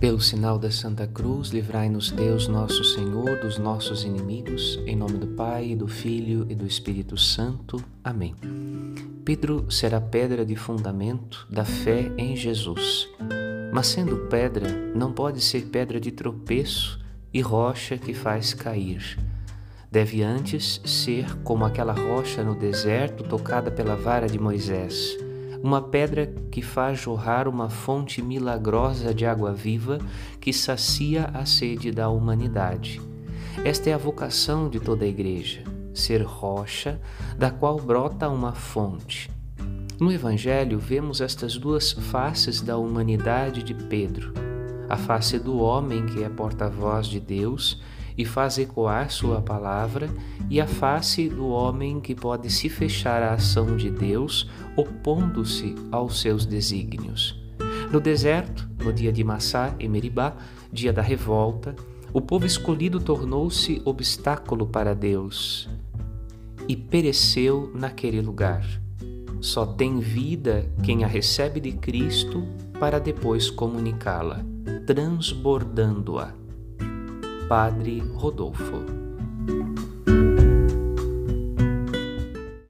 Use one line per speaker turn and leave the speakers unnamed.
Pelo sinal da Santa Cruz, livrai-nos Deus, nosso Senhor, dos nossos inimigos, em nome do Pai, do Filho e do Espírito Santo. Amém. Pedro será pedra de fundamento da fé em Jesus. Mas sendo pedra, não pode ser pedra de tropeço e rocha que faz cair. Deve antes ser como aquela rocha no deserto tocada pela vara de Moisés uma pedra que faz jorrar uma fonte milagrosa de água viva que sacia a sede da humanidade. Esta é a vocação de toda a Igreja, ser rocha da qual brota uma fonte. No Evangelho, vemos estas duas faces da humanidade de Pedro: a face do homem, que é porta-voz de Deus, e faz ecoar sua palavra, e a face do homem que pode se fechar à ação de Deus, opondo-se aos seus desígnios. No deserto, no dia de Massá e Meribá, dia da revolta, o povo escolhido tornou-se obstáculo para Deus e pereceu naquele lugar. Só tem vida quem a recebe de Cristo para depois comunicá-la, transbordando-a. Padre Rodolfo.